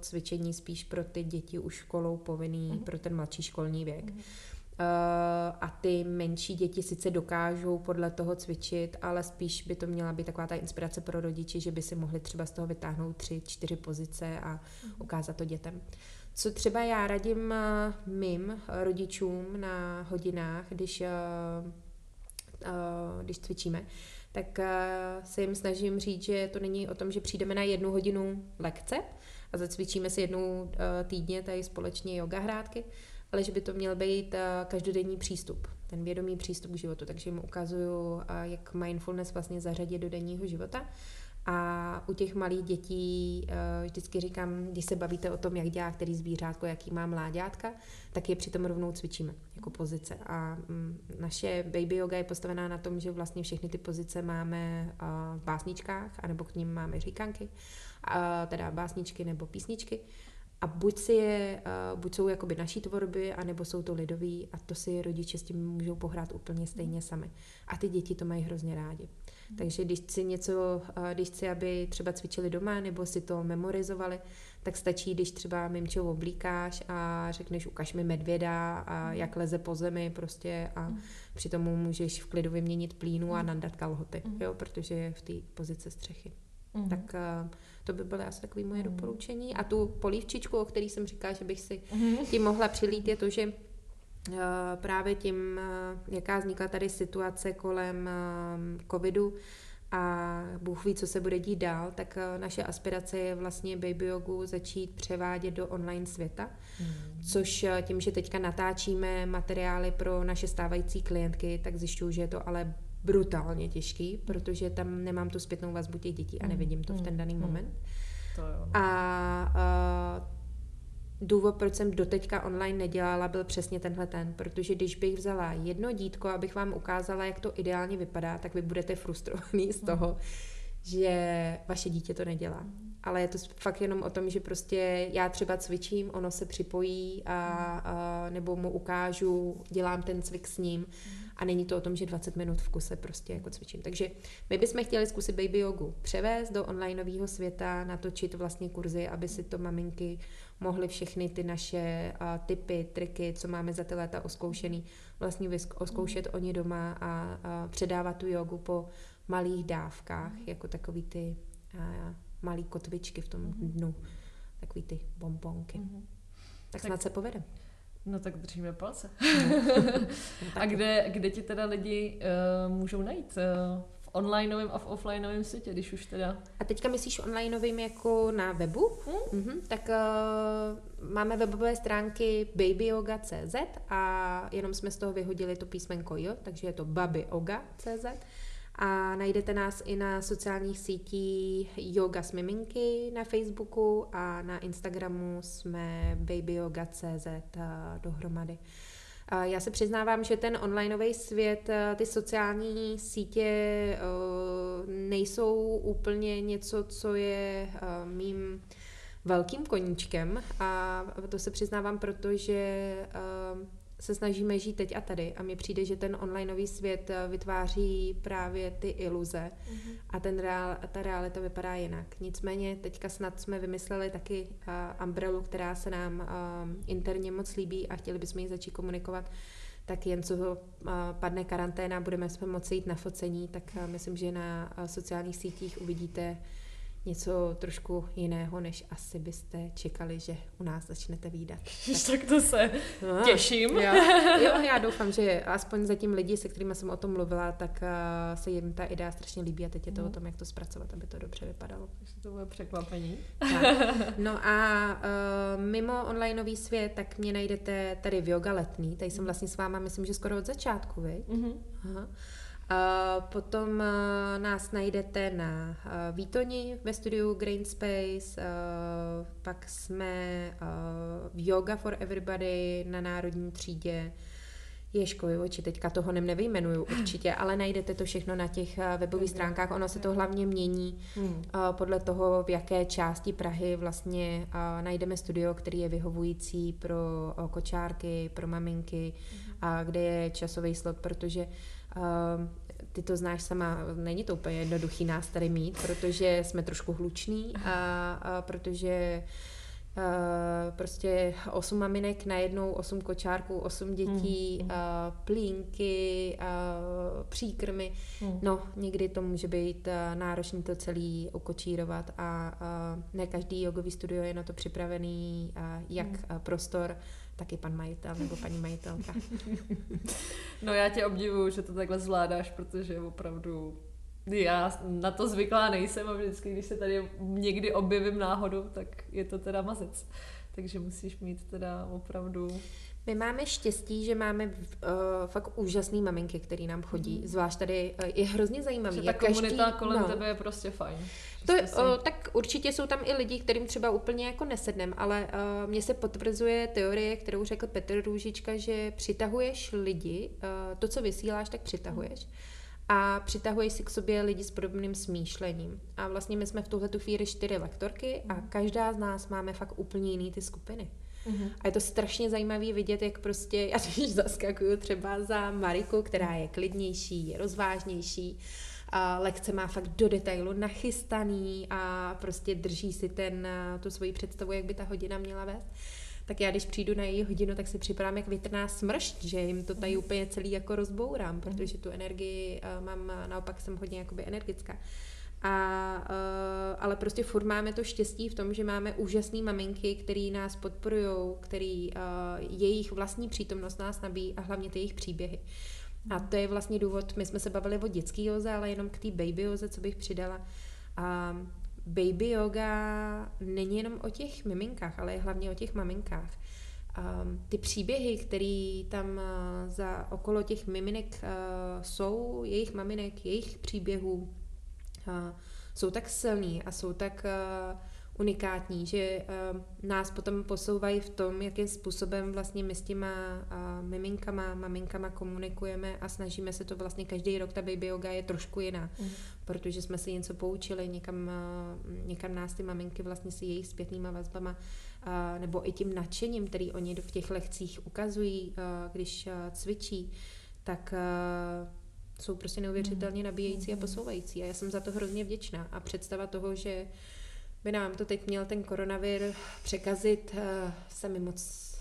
cvičení spíš pro ty děti už školou povinný, mm-hmm. pro ten mladší školní věk. Mm-hmm. Uh, a ty menší děti sice dokážou podle toho cvičit, ale spíš by to měla být taková ta inspirace pro rodiče, že by si mohli třeba z toho vytáhnout tři, čtyři pozice a mm. ukázat to dětem. Co třeba já radím uh, mým rodičům na hodinách, když, uh, když cvičíme, tak se jim snažím říct, že to není o tom, že přijdeme na jednu hodinu lekce a zacvičíme si jednou týdně tady společně yoga hrátky, ale že by to měl být eh, každodenní přístup, ten vědomý přístup k životu. Takže jim ukazuju, eh, jak mindfulness vlastně zařadit do denního života. A u těch malých dětí eh, vždycky říkám, když se bavíte o tom, jak dělá který zvířátko, jaký má mláďátka, tak je přitom rovnou cvičíme jako pozice. A mm, naše baby yoga je postavená na tom, že vlastně všechny ty pozice máme v básničkách, anebo k ním máme říkanky, teda básničky nebo písničky a buď si je, uh, buď jsou jakoby naší tvorby, anebo jsou to lidový a to si rodiče s tím můžou pohrát úplně stejně sami. A ty děti to mají hrozně rádi. Mm. Takže když chci něco, uh, když chci, aby třeba cvičili doma, nebo si to memorizovali, tak stačí, když třeba mimčo oblíkáš a řekneš, ukaž mi medvěda a jak leze po zemi prostě a mm. přitom můžeš v klidu vyměnit plínu a nandat kalhoty, mm. jo, protože je v té pozici střechy. Mm. Tak uh, to by byly asi takové moje mm. doporučení. A tu polívčičku, o který jsem říkala, že bych si mm. tím mohla přilít, je to, že uh, právě tím, uh, jaká vznikla tady situace kolem covidu, a Bůh ví, co se bude dít dál, tak naše aspirace je vlastně baby jogu začít převádět do online světa, mm. což tím, že teďka natáčíme materiály pro naše stávající klientky, tak zjišťuju, že je to ale brutálně těžký, protože tam nemám tu zpětnou vazbu těch dětí a mm. nevidím to v ten mm. daný mm. moment. To jo. No. A, a důvod, proč jsem doteďka online nedělala, byl přesně tenhle ten, protože když bych vzala jedno dítko, abych vám ukázala, jak to ideálně vypadá, tak vy budete frustrovaný z toho, že vaše dítě to nedělá. Ale je to fakt jenom o tom, že prostě já třeba cvičím, ono se připojí a, a nebo mu ukážu, dělám ten cvik s ním. A není to o tom, že 20 minut v kuse prostě jako cvičím. Takže my bychom chtěli zkusit baby jogu převést do onlineového světa, natočit vlastně kurzy, aby si to maminky mohly všechny ty naše uh, typy, triky, co máme za ty léta oskoušený, vlastně oskoušet oni doma a, a předávat tu jogu po malých dávkách, jako takový ty uh, malý kotvičky v tom dnu, takový ty bombonky. Mm-hmm. Tak, tak snad se povede. No tak držíme palce. a kde, kde ti teda lidi uh, můžou najít? Uh, v onlineovém a v offlineovém světě, když už teda... A teďka myslíš onlineovým jako na webu? Hmm? Mm-hmm. Tak uh, máme webové stránky babyoga.cz a jenom jsme z toho vyhodili to písmenko jo, takže je to babyoga.cz a najdete nás i na sociálních sítích Yoga s miminky na Facebooku a na Instagramu jsme babyyoga.cz dohromady. Já se přiznávám, že ten onlineový svět, ty sociální sítě nejsou úplně něco, co je mým velkým koníčkem a to se přiznávám, protože se snažíme žít teď a tady a mně přijde, že ten onlineový svět eh, vytváří právě ty iluze mm-hmm. a ten reál, ta realita vypadá jinak. Nicméně teďka snad jsme vymysleli taky uh, umbrelu, která se nám uh, interně moc líbí a chtěli bychom ji začít komunikovat tak jen co uh, padne karanténa, budeme jsme moci jít na focení, tak uh, myslím, že na uh, sociálních sítích uvidíte něco trošku jiného, než asi byste čekali, že u nás začnete výdat. Tak, tak to se no, těším. Jo, jo, já doufám, že aspoň zatím lidi, se kterými jsem o tom mluvila, tak uh, se jim ta idea strašně líbí a teď je to mm. o tom, jak to zpracovat, aby to dobře vypadalo. Takže to bude překvapení. Tak. No a uh, mimo onlineový svět, tak mě najdete tady v Yoga Letný, tady jsem mhm. vlastně s váma, myslím, že skoro od začátku, vy? Mm-hmm. Aha. Potom nás najdete na Výtoni ve studiu Grain Space, pak jsme v Yoga for Everybody na Národní třídě, Ježkovi oči, teďka toho nem nevyjmenuju určitě, ale najdete to všechno na těch webových stránkách. Ono se to hlavně mění hmm. podle toho, v jaké části Prahy vlastně najdeme studio, který je vyhovující pro kočárky, pro maminky, hmm. a kde je časový slot, protože ty to znáš sama, není to úplně jednoduchý nás tady mít, protože jsme trošku hluční a, a protože Uh, prostě osm maminek najednou, osm kočárků, osm dětí, mm. uh, plínky, uh, příkrmy. Mm. No, někdy to může být uh, náročné to celý ukočírovat a uh, ne každý jogový studio je na to připravený, uh, jak mm. prostor, taky pan majitel nebo paní majitelka. no já tě obdivuju, že to takhle zvládáš, protože opravdu já na to zvyklá nejsem a vždycky, když se tady někdy objevím náhodou, tak je to teda mazec. Takže musíš mít teda opravdu my máme štěstí, že máme uh, fakt úžasné maminky, které nám chodí. Mm. Zvlášť tady uh, je hrozně zajímavý. Že ta komunita každý, kolem no, tebe je prostě fajn. To, uh, tak určitě jsou tam i lidi, kterým třeba úplně jako nesednem, ale uh, mně se potvrzuje teorie, kterou řekl Petr Růžička, že přitahuješ lidi, uh, to, co vysíláš, tak přitahuješ. A přitahuješ si k sobě lidi s podobným smýšlením. A vlastně my jsme v tuhle chvíli čtyři lektorky a mhm. každá z nás máme fakt úplně jiný ty skupiny. Mm-hmm. A je to strašně zajímavé vidět, jak prostě, já když zaskakuju třeba za Mariku, která je klidnější, je rozvážnější, a lekce má fakt do detailu nachystaný a prostě drží si ten, tu svoji představu, jak by ta hodina měla vést tak já když přijdu na její hodinu, tak si připadám jak větrná smršť, že jim to tady mhm. úplně celý jako rozbourám, mhm. protože tu energii mám, naopak jsem hodně jakoby energická. A, ale prostě furt máme to štěstí v tom, že máme úžasné maminky, které nás podporují, který jejich vlastní přítomnost nás nabíjí a hlavně ty jejich příběhy. A to je vlastně důvod, my jsme se bavili o dětský joze, ale jenom k té baby joze, co bych přidala. A baby yoga není jenom o těch miminkách, ale je hlavně o těch maminkách. Um, ty příběhy, které tam uh, za okolo těch miminek uh, jsou, jejich maminek, jejich příběhů, jsou tak silný a jsou tak unikátní, že nás potom posouvají v tom, jakým způsobem vlastně my s těma miminkama, maminkama komunikujeme a snažíme se to vlastně každý rok, ta baby yoga je trošku jiná, mm. protože jsme si něco poučili, někam, někam nás ty maminky vlastně si jejich zpětnýma vazbama nebo i tím nadšením, který oni v těch lekcích ukazují, když cvičí, tak jsou prostě neuvěřitelně hmm. nabíjející a posouvající a já jsem za to hrozně vděčná a představa toho, že by nám to teď měl ten koronavir překazit, eh, se mi moc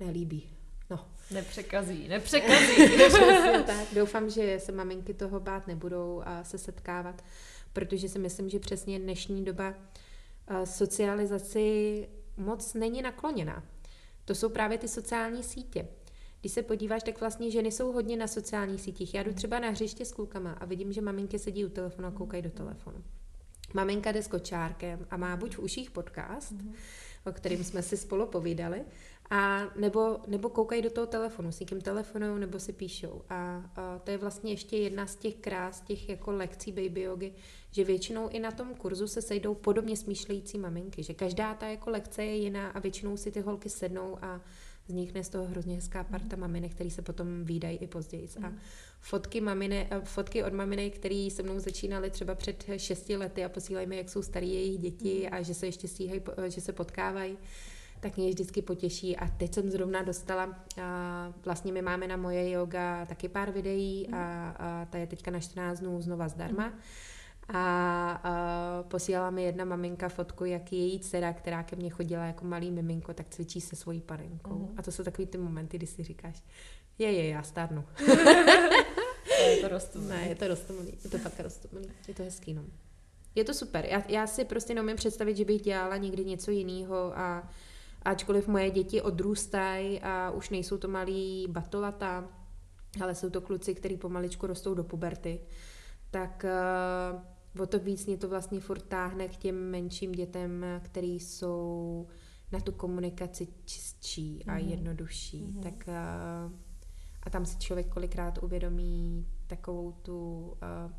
nelíbí. No. Nepřekazí, nepřekazí. tak. Doufám, že se maminky toho bát nebudou a se setkávat, protože si myslím, že přesně dnešní doba eh, socializaci moc není nakloněná. to jsou právě ty sociální sítě. Když se podíváš, tak vlastně ženy jsou hodně na sociálních sítích. Já jdu třeba na hřiště s klukama a vidím, že maminky sedí u telefonu a koukají do telefonu. Maminka jde s kočárkem a má buď v uších podcast, mm-hmm. o kterým jsme si spolu povídali, a nebo, nebo koukají do toho telefonu, s někým telefonují nebo si píšou. A, a to je vlastně ještě jedna z těch krás, těch jako lekcí baby yogy, že většinou i na tom kurzu se sejdou podobně smýšlející maminky, že každá ta jako lekce je jiná a většinou si ty holky sednou a vznikne z toho hrozně hezká parta maminek, který se potom výdají i později. A mm. fotky, mamine, eh, fotky od maminek, který se mnou začínaly třeba před šesti lety a posílají mi, jak jsou starý jejich děti mm. a že se ještě stíhají, že se potkávají, tak mě vždycky potěší. A teď jsem zrovna dostala, a vlastně my máme na moje yoga taky pár videí a, a ta je teďka na 14 dnů znova zdarma. Mm a, a posílala mi jedna maminka fotku, jak její dcera, která ke mně chodila jako malý miminko, tak cvičí se svojí panenkou. Mm. A to jsou takový ty momenty, kdy si říkáš, je, je, já stárnu. je to rostomilý. Ne, je to rostomilý, je to fakt rostomilý, je to hezký, no. Je to super, já, já si prostě neumím představit, že bych dělala někdy něco jiného a ačkoliv moje děti odrůstají a už nejsou to malí batolata, ale jsou to kluci, kteří pomaličku rostou do puberty, tak uh, o to víc mě to vlastně furt táhne k těm menším dětem, který jsou na tu komunikaci čistší a mm. jednodušší. Mm. Tak a, a tam si člověk kolikrát uvědomí takovou tu uh,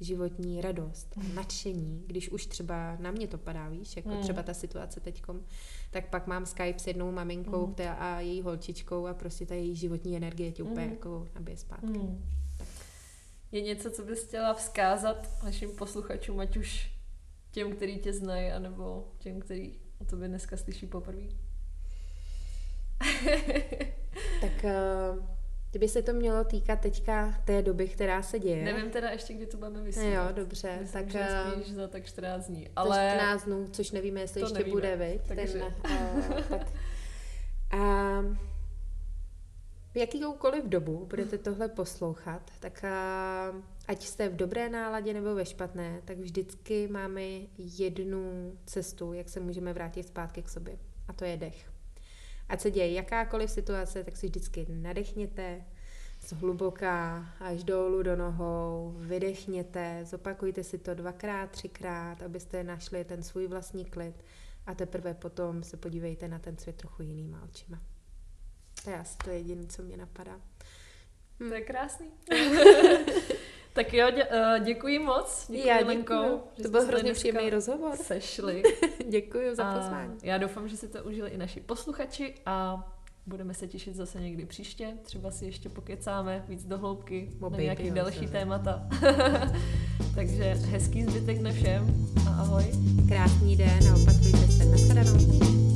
životní radost, mm. nadšení, když už třeba na mě to padá, víš, jako mm. třeba ta situace teďkom, tak pak mám Skype s jednou maminkou mm. a její holčičkou a prostě ta její životní energie tě úplně mm. jako nabije zpátky. Mm je něco, co bys chtěla vzkázat našim posluchačům, ať už těm, který tě znají, anebo těm, který o tobě dneska slyší poprvé? tak uh, kdyby se to mělo týkat teďka té doby, která se děje. Nevím teda ještě, kdy to budeme vysílat. Jo, dobře. Myslím, tak, že eh, spíš za tak 14 dní. Ale... 14 dnů, což nevíme, jestli ještě nevíme, bude, viď? Takže... Ten, uh, tak, uh, v jakýkoliv dobu budete tohle poslouchat, tak ať jste v dobré náladě nebo ve špatné, tak vždycky máme jednu cestu, jak se můžeme vrátit zpátky k sobě. A to je dech. Ať se děje jakákoliv situace, tak si vždycky nadechněte, zhluboka až dolů do nohou, vydechněte, zopakujte si to dvakrát, třikrát, abyste našli ten svůj vlastní klid a teprve potom se podívejte na ten svět trochu jinýma očima. To je asi to jediné, co mě napadá. Hm. To je krásný. tak jo, dě, uh, děkuji moc. Děkuji, já Lenko, To byl hrozně příjemný rozhovor. Sešli. děkuji za pozvání. Já doufám, že si to užili i naši posluchači a budeme se těšit zase někdy příště. Třeba si ještě pokecáme víc do hloubky na nějaký další témata. Takže hezký zbytek dne všem a ahoj. Krásný den a opatrujte se. Naschledanou.